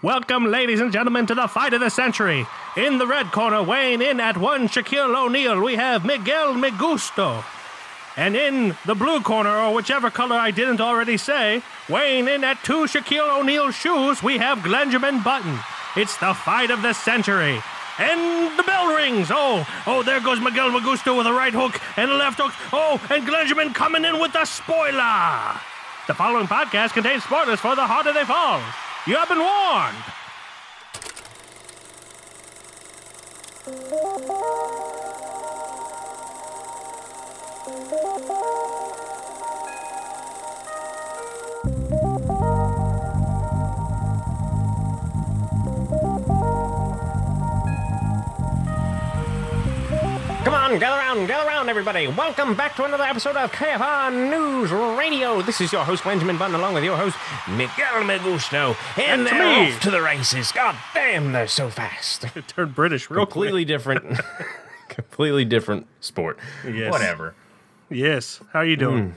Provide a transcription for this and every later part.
Welcome, ladies and gentlemen, to the fight of the century. In the red corner, weighing in at one Shaquille O'Neal, we have Miguel Migusto. And in the blue corner, or whichever color I didn't already say, weighing in at two Shaquille O'Neal shoes, we have Glenjamin Button. It's the fight of the century. And the bell rings. Oh, oh, there goes Miguel Magusto with a right hook and a left hook. Oh, and Glenjamin coming in with the spoiler. The following podcast contains spoilers for the harder they fall. You have been warned. On, gather around, gather around, everybody. Welcome back to another episode of KFR News Radio. This is your host, Benjamin Button, along with your host, Miguel Megusto. And That's they're me. off to the races. God damn, they're so fast. It turned British real quick. completely different, completely different sport. Yes. Whatever. Yes. How are you doing?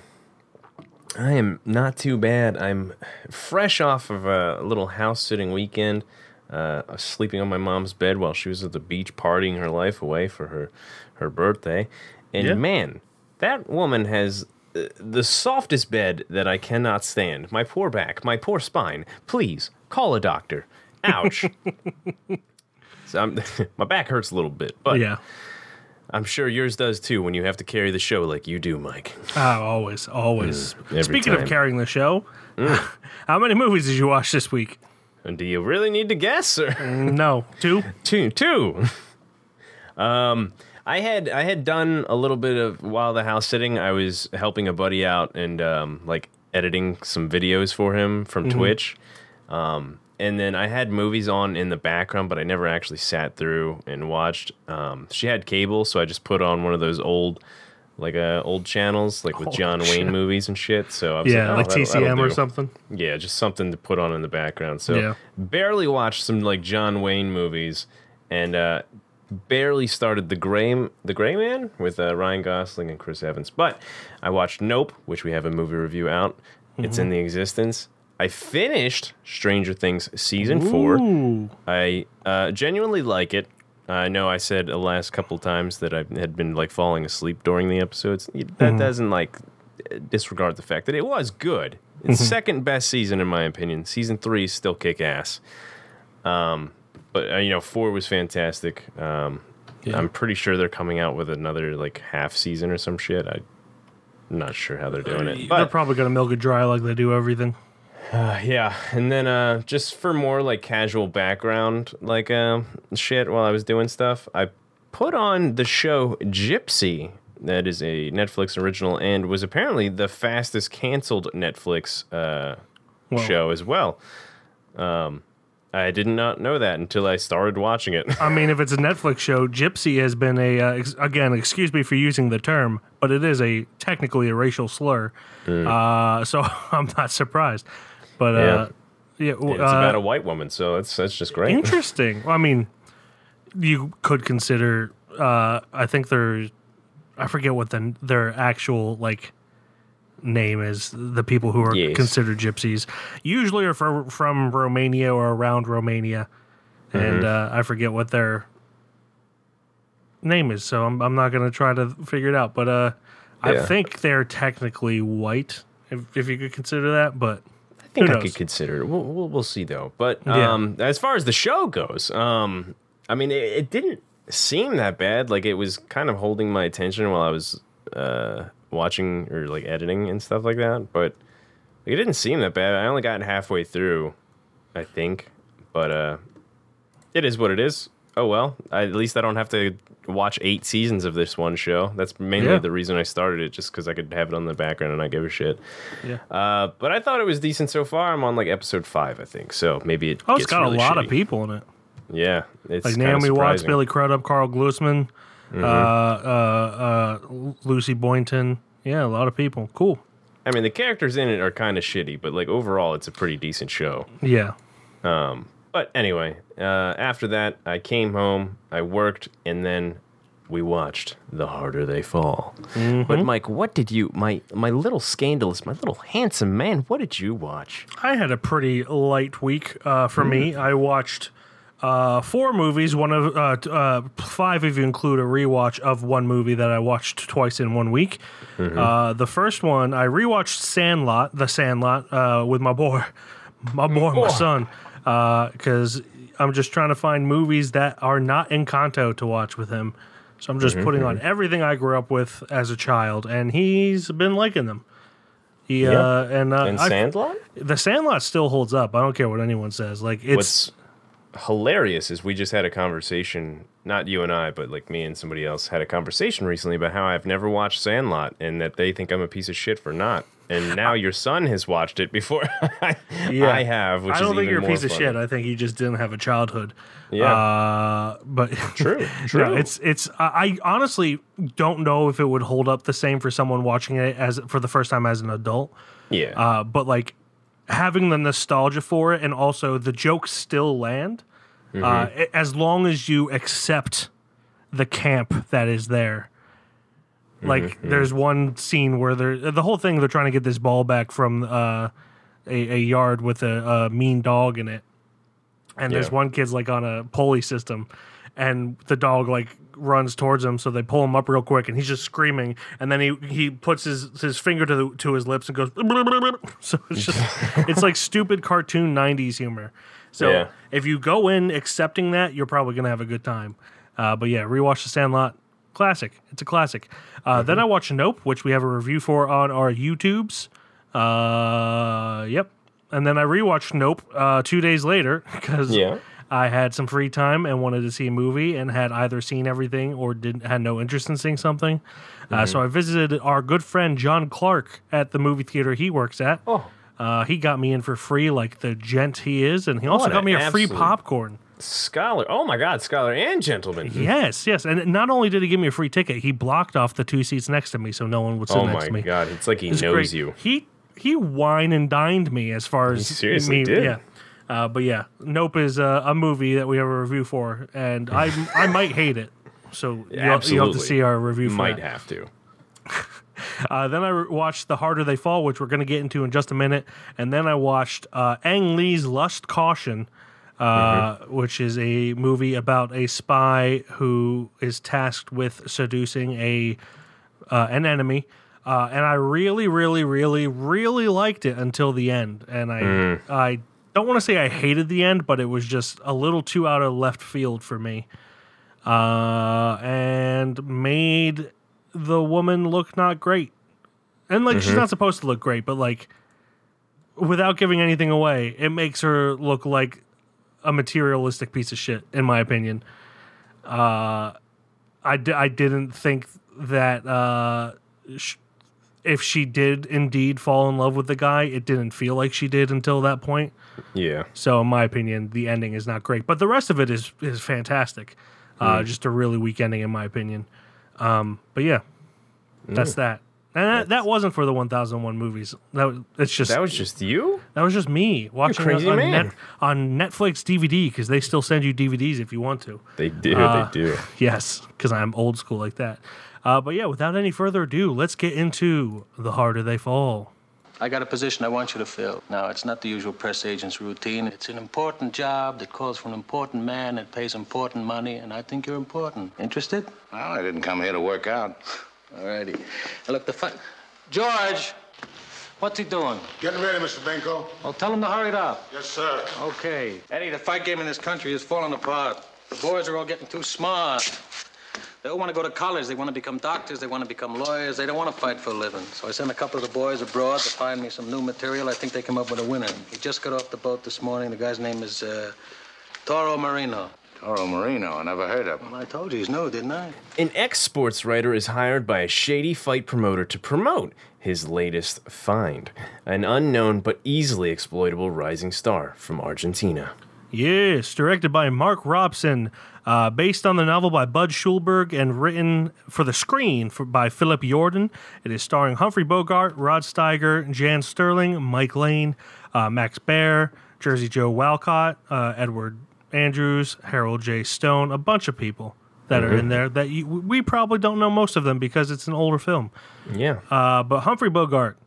Hmm. I am not too bad. I'm fresh off of a little house sitting weekend. Uh, sleeping on my mom's bed while she was at the beach partying her life away for her, her birthday. And Yeah. man, that woman has uh, the softest bed that I cannot stand. My poor back, my poor spine. Please call a doctor. Ouch. so I'm, my back hurts a little bit, but Yeah. I'm sure yours does too when you have to carry the show like you do, Mike. Ah, always, always. every Speaking time. of carrying the show, how many movies did you watch this week? And do you really need to guess? Or? No, two. two two um i had i had done a little bit of while the house sitting i was helping a buddy out and um like editing some videos for him from twitch um and then i had movies on in the background but i never actually sat through and watched um she had cable so i just put on one of those old like uh old channels like with john wayne movies and shit so i was Yeah, like, oh, like that'll- TCM that'll or something. Yeah, just something to put on in the background. So Yeah. barely watched some like John Wayne movies, and uh, barely started the Gray the Gray Man with uh, Ryan Gosling and Chris Evans. But I watched Nope, which we have a movie review out. It's Mm-hmm. in the existence. I finished Stranger Things season four. I uh, genuinely like it. I know I said the last couple times that I had been like falling asleep during the episodes. That doesn't like disregard the fact that it was good. It's second best season in my opinion. Season three is still kick ass. Um, but uh, you know, four was fantastic. Um, Yeah. I'm pretty sure they're coming out with another like half season or some shit. I, I'm not sure how they're doing it, They're probably gonna milk it dry like they do everything. Uh, yeah, and then uh, just for more like casual background, like uh, shit, while I was doing stuff, I put on the show Gypsy. That is a Netflix original and was apparently the fastest canceled Netflix uh, show as well. Um, I did not know that until I started watching it. I mean, if it's a Netflix show, Gypsy has been a uh, ex- again. Excuse me for using the term, but it is a technically a racial slur. Uh, so I'm not surprised. But uh, yeah, w- it's uh, about a white woman, so it's that's just great. interesting. Well, I mean, you could consider. Uh, I think there's. I forget what the, their actual like name is. The people who are Yes. considered gypsies usually are from from Romania or around Romania, and Mm-hmm. uh, I forget what their name is. So I'm I'm not gonna try to figure it out. But uh, I think they're technically white, if if you could consider that. But think I could consider it. We'll, we'll, we'll see though. But Yeah. um, as far as the show goes, um, I mean, it, it didn't seem that bad. Like it was kind of holding my attention while I was uh, watching or like editing and stuff like that. But it didn't seem that bad. I only got halfway through, I think. But uh, it is what it is. Oh well. I, at least I don't have to watch eight seasons of this one show. That's mainly Yeah. the reason I started it, just because I could have it on the background and not give a shit. yeah. Uh, but I thought it was decent so far. I'm on like episode five, I think. So maybe it. Oh, it's got really a lot of people in it. Yeah, it's like Naomi Watts. Billy Crudup, Karl Glusman, uh, uh, uh, Lucy Boynton. Yeah, a lot of people. Cool. I mean, the characters in it are kind of shitty, but like overall, it's a pretty decent show. Yeah. But anyway, uh, after that, I came home, I worked, and then we watched The Harder They Fall. But Mike, what did you my my little scandalous, my little handsome man, what did you watch? I had a pretty light week uh, for me. I watched uh, four movies. One of uh, t- uh, five, if you include a rewatch of one movie that I watched twice in one week. Uh, the first one, I rewatched Sandlot, The Sandlot, uh, with my boy, my boy, my son, because I'm just trying to find movies that are not in Encanto to watch with him. So I'm just putting on everything I grew up with as a child, and he's been liking them. He, Yeah. uh, and uh, And I- Sandlot? the Sandlot still holds up. I don't care what anyone says. Like it's What's hilarious is we just had a conversation, not you and I, but like me and somebody else had a conversation recently about how I've never watched Sandlot and that they think I'm a piece of shit for not. And now your son has watched it before I, I have, which I don't think you're a piece of shit. I think you just didn't have a childhood. Yeah. Uh, but True, no, true. it's it's. I I honestly don't know if it would hold up the same for someone watching it as for the first time as an adult. Yeah. Uh, but like having the nostalgia for it and also the jokes still land Mm-hmm. uh, as long as you accept the camp that is there. Like Mm-hmm, there's one scene where they're the whole thing they're trying to get this ball back from uh, a, a yard with a, a mean dog in it, and there's one kid's like on a pulley system, and the dog like runs towards him, so they pull him up real quick, and he's just screaming, and then he he puts his his finger to the, to his lips and goes, so it's just it's like stupid cartoon '90s humor. So Yeah. if you go in accepting that, you're probably gonna have a good time. Uh, but yeah, rewatch The Sandlot, classic. It's a classic. Uh, Then I watched Nope, which we have a review for on our YouTubes. Uh, yep. And then I rewatched Nope uh, two days later because Yeah. I had some free time and wanted to see a movie and had either seen everything or didn't had no interest in seeing something. Uh, so I visited our good friend John Clark at the movie theater he works at. Oh. Uh, he got me in for free, like the gent he is, and he also What got me a free popcorn. Scholar. Oh my God, scholar and gentleman. Yes, yes, and not only did he give me a free ticket, he blocked off the two seats next to me so no one would sit Oh next my to me. God, it's like he It's knows great. you. He he wine and dined me as far as seriously me, did. Yeah. Uh, but yeah, Nope is a, a movie that we have a review for, and I I might hate it. So you'll, you'll have to see our review for You Might that. have to. Uh, then I watched The Harder They Fall, which we're going to get into in just a minute. And then I watched uh, Ang Lee's Lust Caution, uh, which is a movie about a spy who is tasked with seducing a uh, an enemy. Uh, and I really, really, really, really liked it until the end. And I, I don't want to say I hated the end, but it was just a little too out of left field for me, uh, and made the woman look not great. And like she's not supposed to look great, but like without giving anything away, it makes her look like a materialistic piece of shit, in my opinion. Uh, I, d- I didn't think that uh, sh- if she did indeed fall in love with the guy, it didn't feel like she did until that point. Yeah. So, in my opinion, the ending is not great, but the rest of it is is fantastic. Uh, Just a really weak ending, in my opinion. Um, but yeah, that's that. And that, that wasn't for the 1001 movies. That was, it's just That was just you? that was just me watching crazy on. Net, on Netflix DVD because they still send you DVDs if you want to. They do. Uh, they do. Yes, because I'm old school like that. Uh, but yeah, without any further ado, let's get into the harder they fall. I got a position I want you to fill. Now, it's not the usual press agent's routine. It's an important job that calls for an important man that pays important money, and I think you're important. Interested? Well, I didn't come here to work out. All righty. look, the fun. George! What's he doing? Getting ready, Mr. Benko. Well, tell him to hurry it up. Yes, sir. Okay. Eddie, the fight game in this country is falling apart. The boys are all getting too smart. They all want to go to college. They want to become doctors. They want to become lawyers. They don't want to fight for a living. So I sent a couple of the boys abroad to find me some new material. I think they come up with a winner. He just got off the boat this morning. The guy's name is uh, Toro Marino. Toro Marino. I never heard of him. Well, I told you he's new, didn't I? An ex sports writer is hired by a shady fight promoter to promote his latest find an unknown but easily exploitable rising star from Argentina. Yes, directed by Mark Robson, uh, based on the novel by Budd Schulberg and written for the screen for, by Philip Yordan. It is starring Humphrey Bogart, Rod Steiger, Jan Sterling, Mike Lane, uh, Max Baer, Jersey Joe Walcott, uh, Edward Andrews, Harold J. Stone, a bunch of people. that Mm-hmm. are in there that you, we probably don't know most of them because it's an older film. Yeah. Uh, but Humphrey Bogart,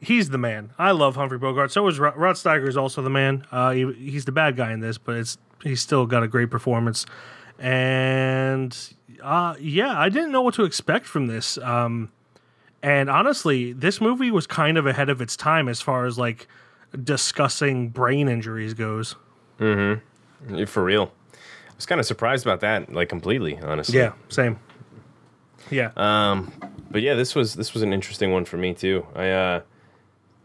he's the man. I love Humphrey Bogart. So is Rod, Rod Steiger is also the man. Uh, he, he's the bad guy in this, but it's he's still got a great performance. And uh, yeah, I didn't know what to expect from this. Um, and honestly, this movie was kind of ahead of its time as far as like discussing brain injuries goes. For real. I was kind of surprised about that, like completely, honestly. Yeah, same. Yeah. But yeah, this was this was an interesting one for me too. I uh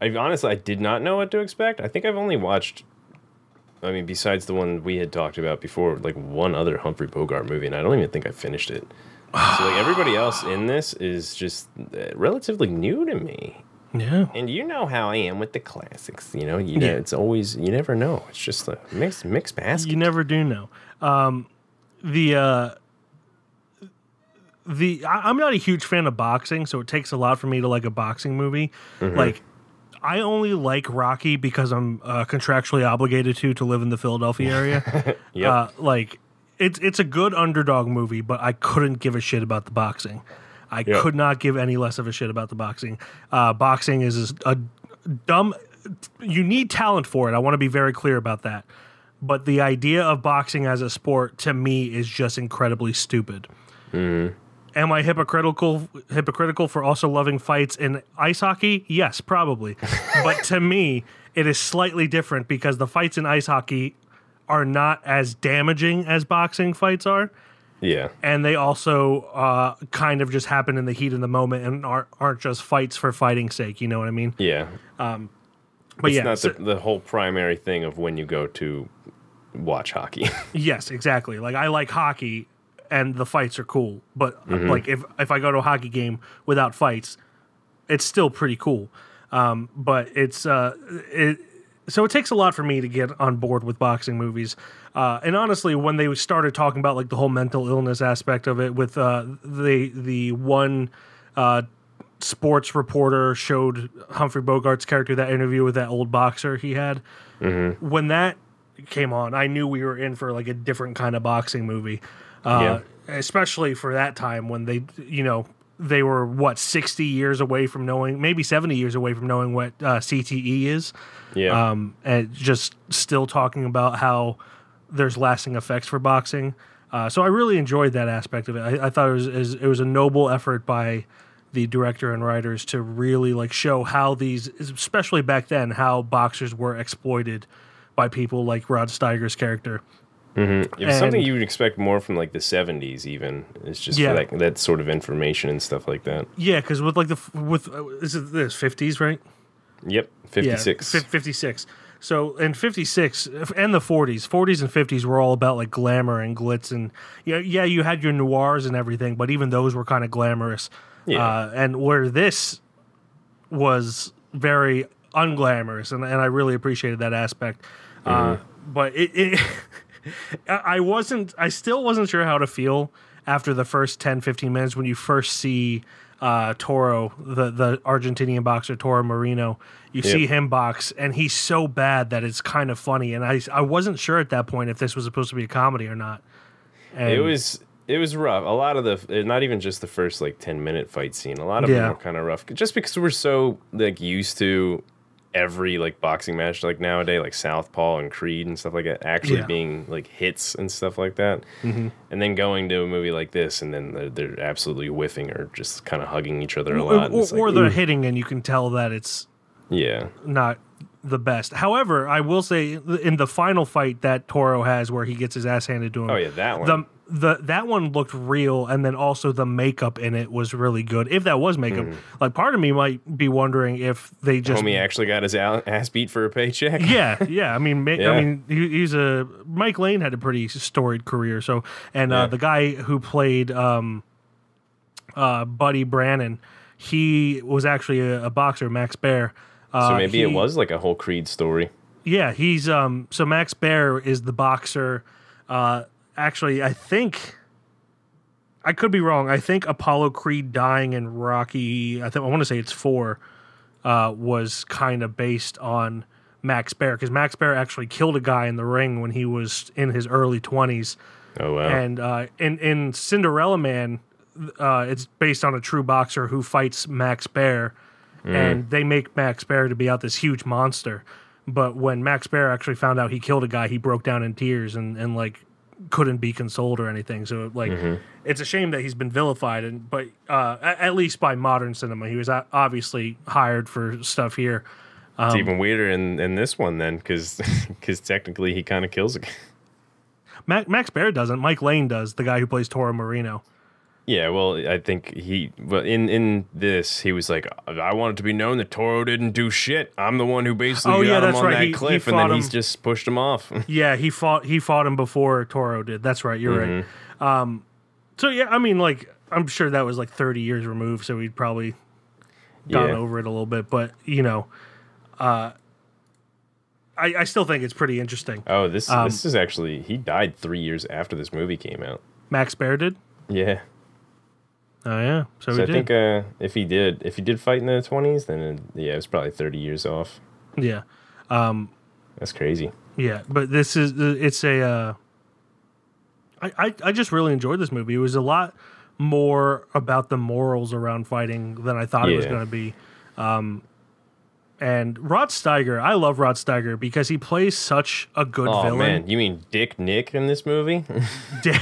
I honestly I did not know what to expect. I think I've only watched I mean, besides the one we had talked about before, like one other Humphrey Bogart movie, and I don't even think I finished it. So like everybody else in this is just uh, relatively new to me. yeah. And you know how I am with the classics, you know. You know, Yeah. it's always you never know. It's just a mixed mixed basket. You never do know. Um, the uh, the I, I'm not a huge fan of boxing, so it takes a lot for me to like a boxing movie. Like, I only like Rocky because I'm uh, contractually obligated to to live in the Philadelphia area. Yep. uh, like, it's it's a good underdog movie, but I couldn't give a shit about the boxing. I Yeah. could not give any less of a shit about the boxing. Uh, boxing is a dumb. You need talent for it. I want to be very clear about that. But the idea of boxing as a sport to me is just incredibly stupid. Am I hypocritical hypocritical for also loving fights in ice hockey? Yes, probably. but to me, it is slightly different because the fights in ice hockey are not as damaging as boxing fights are yeah. and they also uh, kind of just happen in the heat of the moment and aren't, aren't just fights for fighting's sake. You know what I mean? Yeah. But It's yeah, not so- the, the whole primary thing of when you go to watch hockey. yes, exactly. Like I like hockey, and the fights are cool. But Mm-hmm. like if if I go to a hockey game without fights, it's still pretty cool. Um, but it's uh, it. So it takes a lot for me to get on board with boxing movies. Uh, and honestly, when they started talking about like the whole mental illness aspect of it, with uh, the the one uh, sports reporter showed Humphrey Bogart's character that interview with that old boxer he had. When that came on, I knew we were in for like a different kind of boxing movie. Uh, Especially for that time when they, you know, they were what sixty years away from knowing, maybe seventy years away from knowing what uh, CTE is yeah. um, and just still talking about how there's lasting effects for boxing. Uh, so I really enjoyed that aspect of it. I, I thought it was, is- it was a noble effort by the director and writers to really like show how these, especially back then, how boxers were exploited by people like Rod Steiger's character. It's something and- you would expect more from like the 70s even. It's just Yeah. for that, that sort of information and stuff like that. Yeah, because with like the with uh, is it this fifties right? Yep. 56. Yeah, fif- 56. So in 56 and the 40s, 40s and 50s were all about like glamour and glitz and yeah, yeah, you had your noirs and everything, but even those were kind of glamorous. Yeah. Uh, and where this was very unglamorous, and, and I really appreciated that aspect. Uh, but it, it I wasn't, I still wasn't sure how to feel after the first 10, 15 minutes when you first see uh, Toro, the, the Argentinian boxer Toro Marino. You see him box, and he's so bad that it's kind of funny. And I, I wasn't sure at that point if this was supposed to be a comedy or not. And It was it was rough. A lot of the not even just the first like 10 minute fight scene. A lot of Yeah. them were kind of rough just because we're so like used to every like boxing match like nowadays like Southpaw and Creed and stuff like that actually Yeah. being like hits and stuff like that. Mm-hmm. And then going to a movie like this and then they're, they're absolutely whiffing or just kind of hugging each other a lot. and or, like, or they're ooh. hitting, and you can tell that it's yeah. not the best. However, I will say in the final fight that Toro has where he gets his ass handed to him. Oh yeah, that one. The the that one looked real and then also the makeup in it was really good. If that was makeup. Like part of me might be wondering if they just Homie actually got his ass beat for a paycheck. yeah, yeah. I mean, Yeah. I mean, he, he's a Mike Lane had a pretty storied career. So, and Yeah. uh, the guy who played um, uh, Buddy Brannon, he was actually a, a boxer, Max Baer. Uh, So maybe he- it was like a whole Creed story. Yeah, he's um. So Max Baer is the boxer. Uh, actually, I think. I could be wrong. I think Apollo Creed dying in Rocky. I think I want to say it's four. Uh, was kind of based on Max Baer because Max Baer actually killed a guy in the ring when he was in his early twenties. Oh wow. And uh, in in Cinderella Man, uh, it's based on a true boxer who fights Max Baer, Mm. and they make Max Baer to be out this huge monster. But when Max Baer actually found out he killed a guy, he broke down in tears and and like couldn't be consoled or anything. So like, Mm-hmm. it's a shame that he's been vilified, and but uh, at, least by modern cinema, he was obviously hired for stuff here. Um, it's even weirder in, in this one then, because because technically he kind of kills a guy. Max Baer doesn't. Mike Lane does. The guy who plays Toro Marino. Yeah, well, I think he, well, in in this, he was like, I want it to be known that Toro didn't do shit. I'm the one who basically Oh, got yeah, him on right. that He- he cliff, and fought then he's just pushed him off. Yeah, he fought he fought him before Toro did. That's right. You're right. Mm-hmm. Um, so yeah, I mean, like I'm sure that was like 30 years removed, so we'd probably gone Yeah. over it a little bit. But you know, uh, I I still think it's pretty interesting. Oh, this Um, this is actually he died three years after this movie came out. Max Baer did. Yeah, Oh yeah, so, so I did. think uh, if he did, if he did fight in the twenties, then it, yeah, it was probably thirty years off. yeah, That's crazy. yeah. But this is it's a. Uh, I, I I just really enjoyed this movie. It was a lot more about the morals around fighting than I thought it was going to be. Um, and Rod Steiger, I love Rod Steiger because he plays such a good Oh villain. man, you mean Dick Nick in this movie? Did,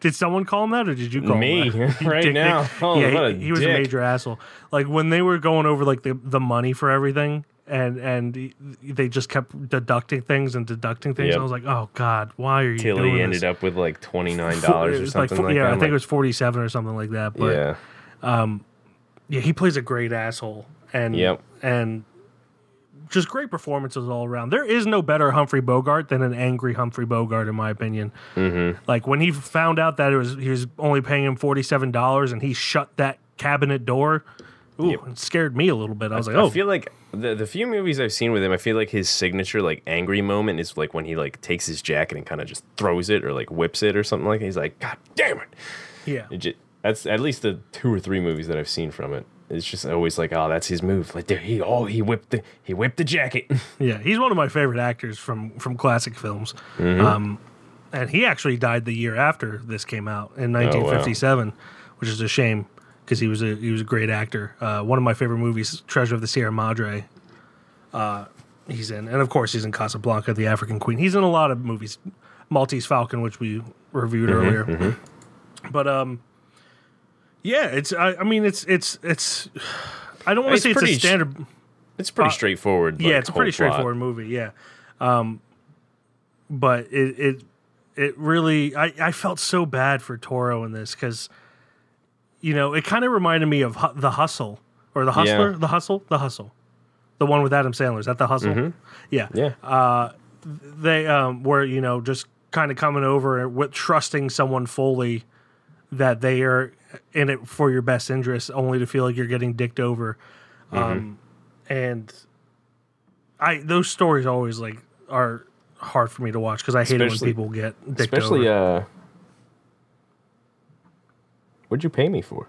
did someone call him that, or did you call Me, him that? right Dick now. Oh, yeah, he, he was a major asshole. Like when they were going over like the the money for everything, and and they just kept deducting things and deducting things. Yep. I was like, oh god, why are you Tilly doing ended this? up with like twenty nine dollars or something fo- like, yeah, that. I think it was forty seven or something like that. But yeah, um, yeah, he plays a great asshole, and Yep. and just great performances all around. There is no better Humphrey Bogart than an angry Humphrey Bogart, in my opinion. Mm-hmm. Like when he found out that it was he was only paying him forty seven dollars, and he shut that cabinet door. Ooh, Yep. it scared me a little bit. I was like, oh. I feel like the the few movies I've seen with him, I feel like his signature like angry moment is like when he like takes his jacket and kind of just throws it or like whips it or something like. that. He's like, God damn it! yeah, It ju- that's at least the two or three movies that I've seen from it. It's just always like, oh, that's his move. Like there, he oh he whipped the he whipped the jacket. yeah. He's one of my favorite actors from from classic films. Mm-hmm. Um, and he actually died the year after this came out Oh, in 1957, which is a shame because he was a he was a great actor. Uh, one of my favorite movies, Treasure of the Sierra Madre. Uh, he's in, and of course he's in Casablanca, The African Queen. He's in a lot of movies, Maltese Falcon, which we reviewed Mm-hmm, earlier. But um, yeah, it's I, I mean it's it's it's. I don't want to say it's a sh- standard. It's pretty Uh, straightforward. yeah, like, it's a pretty plot. straightforward movie. Yeah, um, but it it it really I I felt so bad for Toro in this because you know it kind of reminded me of Hu- the Hustle or the Hustler, Yeah. the Hustle, the Hustle, the one with Adam Sandler. Is that the Hustle? Yeah, Mm-hmm. Yeah, they um were you know just kind of coming over with trusting someone fully that they are in it for your best interest only to feel like you're getting dicked over. Um and i those stories always like are hard for me to watch because i hate it when people get dicked especially over. uh, what'd you pay me for?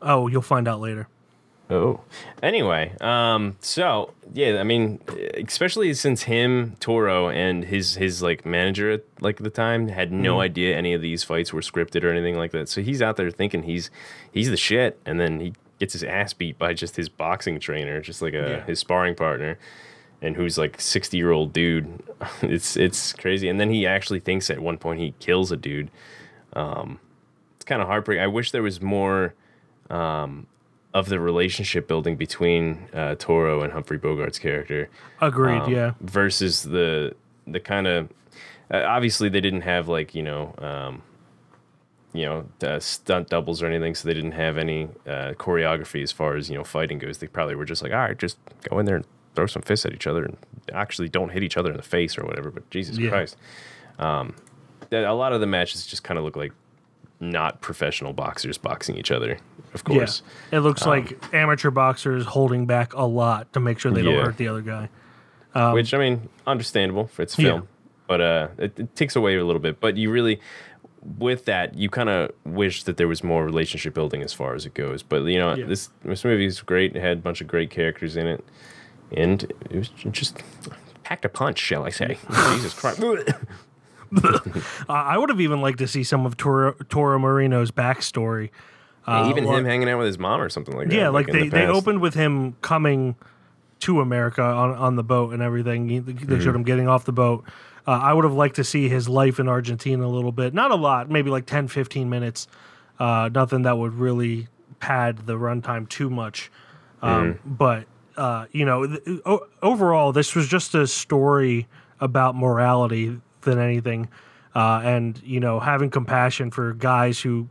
oh you'll find out later Oh. Anyway, um, so yeah, I mean, especially since him, Toro, and his his like manager at like the time had no Mm-hmm. idea any of these fights were scripted or anything like that. So he's out there thinking he's he's the shit, and then he gets his ass beat by just his boxing trainer, just like a Yeah. his sparring partner, and who's like sixty year old dude. It's it's crazy. And then he actually thinks at one point he kills a dude. Um, it's kind of heartbreaking. I wish there was more of the relationship building between uh, Toro and Humphrey Bogart's character agreed um, yeah versus the the kind of uh, obviously they didn't have like you know um, you know uh, stunt doubles or anything, so they didn't have any uh, choreography as far as you know fighting goes. They probably were just like, all right, just go in there and throw some fists at each other and actually don't hit each other in the face or whatever. But Jesus Yeah. Christ, um, a lot of the matches just kind of look like not professional boxers boxing each other. Of course. yeah it looks like amateur boxers holding back a lot to make sure they Yeah. don't hurt the other guy which I mean, understandable for its Um, Yeah. film, but uh, it, it takes away a little bit. But you really, with that, you kind of wish that there was more relationship building as far as it goes. But you know, Yeah. this this movie is great. It had a bunch of great characters in it, and it was just packed a punch, shall I say? Jesus Christ! uh, I would have even liked to see some of Toro, Toro Marino's backstory. Uh, Even or- him hanging out with his mom or something like that. Yeah, like, in they, the they opened with him coming to America on, on the boat and everything. He- They Mm-hmm. showed him getting off the boat. Uh, I would have liked to see his life in Argentina a little bit. Not a lot, maybe like 10, 15 minutes. Uh, nothing that would really pad the runtime too much. Um, Mm-hmm. But, uh, you know, th- o- overall, this was just a story about morality than anything. Uh, and, you know, having compassion for guys who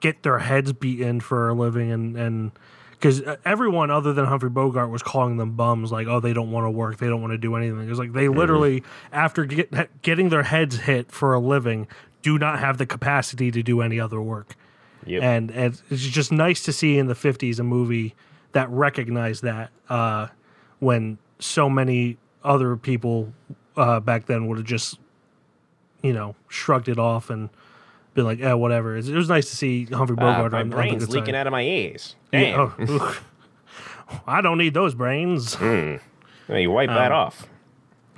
get their heads beaten for a living and and because everyone other than Humphrey Bogart was calling them bums like oh they don't want to work they don't want to do anything it's like they literally after get, getting their heads hit for a living do not have the capacity to do any other work Yep. and, and it's just nice to see in the 50s a movie that recognized that uh, when so many other people uh, back then would have just you know shrugged it off and been like, yeah, whatever. It was nice to see Humphrey Ah, Bogart my on, on the brain's good leaking side. out of my ears. Damn. Yeah, oh. I don't need those brains. Yeah, you wipe that Um, off.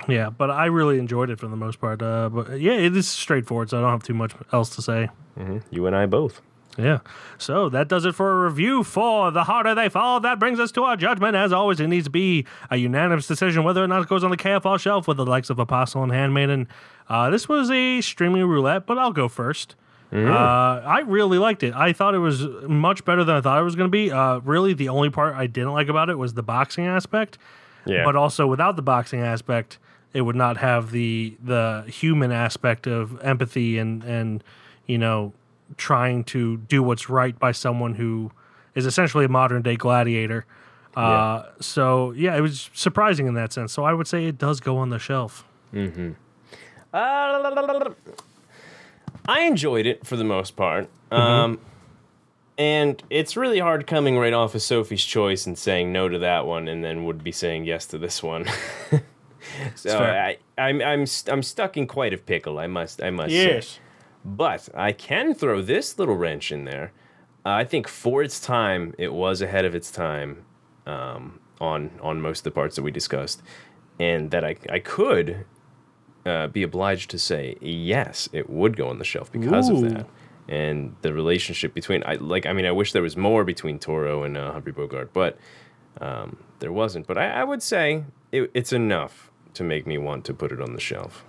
Yeah, but I really enjoyed it for the most part. Uh, but yeah, it is straightforward, so I don't have too much else to say. You and I both. Yeah. So that does it for a review for The Harder They Fall. That brings us to our judgment. As always, it needs to be a unanimous decision whether or not it goes on the KFR shelf with the likes of Apostle and Handmaiden. Uh, this was a streaming roulette, but I'll go first. Uh, I really liked it. I thought it was much better than I thought it was going to be. Uh, really, the only part I didn't like about it was the boxing aspect. Yeah. But also, without the boxing aspect, it would not have the the human aspect of empathy and and you know trying to do what's right by someone who is essentially a modern day gladiator. Uh, So yeah, it was surprising in that sense. So I would say it does go on the shelf. I enjoyed it for the most part. Um, and it's really hard coming right off of Sophie's Choice and saying no to that one, and then would be saying yes to this one. so. I, I'm I'm st- I'm stuck in quite a pickle. I must I must say. But I can throw this little wrench in there. Uh, I think for its time, it was ahead of its time um, on on most of the parts that we discussed, and that I I could uh, be obliged to say yes, it would go on the shelf because Ooh. of that, and the relationship between I like I mean I wish there was more between Toro and uh, Humphrey Bogart, but um, there wasn't. But I, I would say it, it's enough to make me want to put it on the shelf.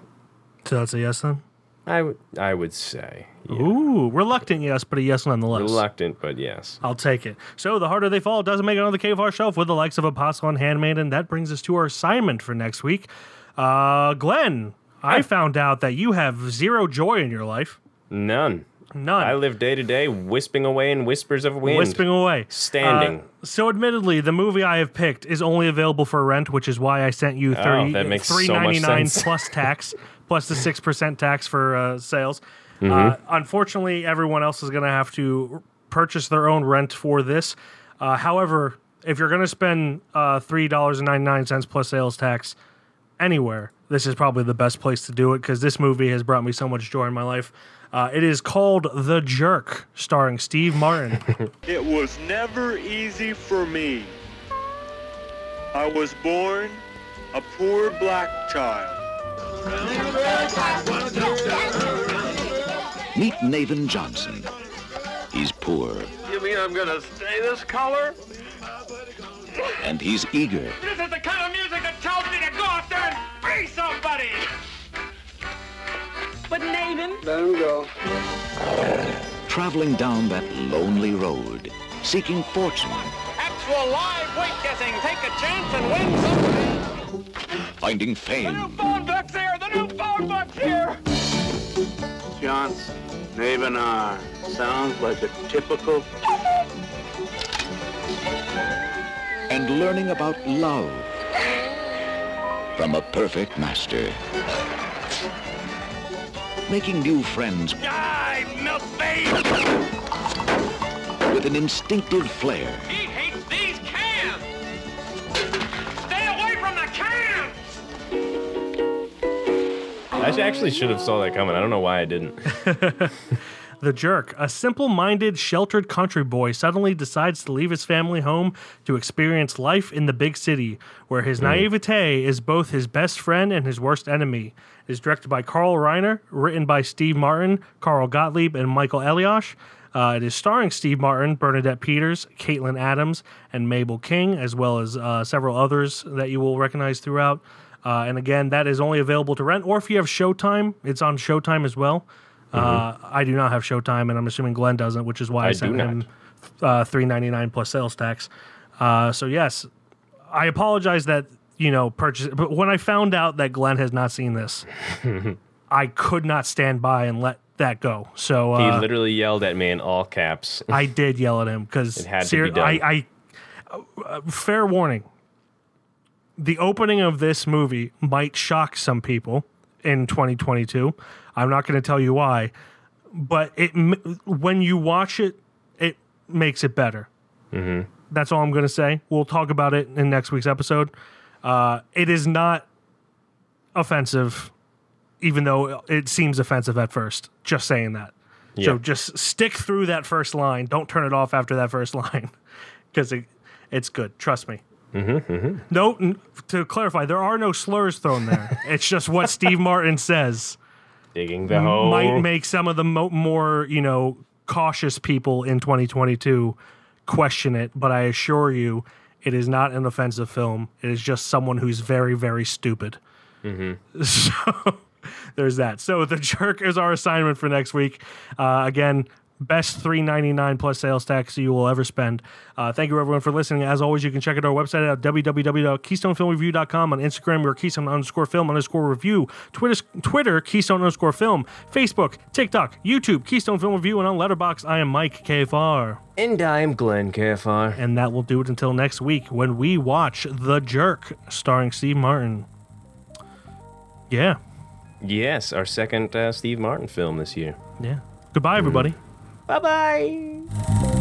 So that's a yes then. I would I would say yeah. Ooh, reluctant yes, but a yes nonetheless. reluctant, but yes. I'll take it. So the harder they fall doesn't make it on the KFR shelf with the likes of Apostle and Handmaiden. That brings us to our assignment for next week. Uh, Glenn, I found out that you have zero joy in your life. None. None. I live day to day, wisping away in whispers of wind. Wisping away. Standing. Uh, so, admittedly, the movie I have picked is only available for rent, which is why I sent you thirty Oh, that makes so three much ninety nine sense. plus tax, plus the six percent tax for uh, sales. Mm-hmm. Uh, unfortunately, everyone else is going to have to purchase their own rent for this. Uh, however, if you're going to spend uh, three dollars and ninety nine cents plus sales tax anywhere, this is probably the best place to do it because this movie has brought me so much joy in my life. Uh, it is called The Jerk, starring Steve Martin. It was never easy for me. I was born a poor black child. Meet Navin Johnson. He's poor You mean I'm gonna stay this color? and he's eager. This is the kind of music that tells me to go out there and be somebody! But Let him go. traveling down that lonely road, seeking fortune, Actual live weight guessing. Take a chance and win something. finding fame. The new fame, phone book's here. The new phone book's here. Johnson, Navenar. Sounds like a typical and learning about love from a perfect master. Making new friends Die, milkmaid! with an instinctive flair. He hates these cans. Stay away from the cans. I sh- actually should have saw that coming. I don't know why I didn't. The Jerk, a simple minded, sheltered country boy, suddenly decides to leave his family home to experience life in the big city, where his naivete is both his best friend and his worst enemy. It is directed by Carl Reiner, written by Steve Martin, Carl Gottlieb, and Michael Elias. Uh, it is starring Steve Martin, Bernadette Peters, Catlin Adams, and Mabel King, as well as uh, several others that you will recognize throughout. Uh, and again, that is only available to rent, or if you have Showtime, it's on Showtime as well. Uh, I do not have Showtime, and I'm assuming Glenn doesn't, which is why I, I sent him uh, three ninety nine plus sales tax. Uh, so yes, I apologize that you know purchase. But when I found out that Glenn has not seen this, I could not stand by and let that go. So He uh, literally yelled at me in all caps. I did yell at him because It had to be done. I, I uh, fair warning. The opening of this movie might shock some people in 2022. I'm not going to tell you why, but it when you watch it, it makes it better. Mm-hmm. That's all I'm going to say. We'll talk about it in next week's episode. Uh, it is not offensive, even though it seems offensive at first. Just saying that. So just stick through that first line. Don't turn it off after that first line because it, it's good. Trust me. Mm-hmm, No, n- to clarify, there are no slurs thrown there. it's just what Steve Martin says Digging the hole. might make some of the mo- more, you know, cautious people in 2022 question it. But I assure you, it is not an offensive film. It is just someone who's very, very stupid. So there's that. So the jerk is our assignment for next week. Uh, again, best 399 plus sales tax you will ever spend. Uh, thank you everyone for listening. As always, you can check out our website at www.keystonefilmreview.com on Instagram. We're Keystone underscore film underscore review. Twitter, Twitter Keystone underscore film. Facebook, TikTok, YouTube, Keystone Film Review, and on Letterboxd, I am Mike KFR. And I'm Glenn Kafar. And that will do it until next week when we watch The Jerk, starring Steve Martin. Yeah. Yes, our second uh, Steve Martin film this year. Yeah. Goodbye, everybody. Bye bye.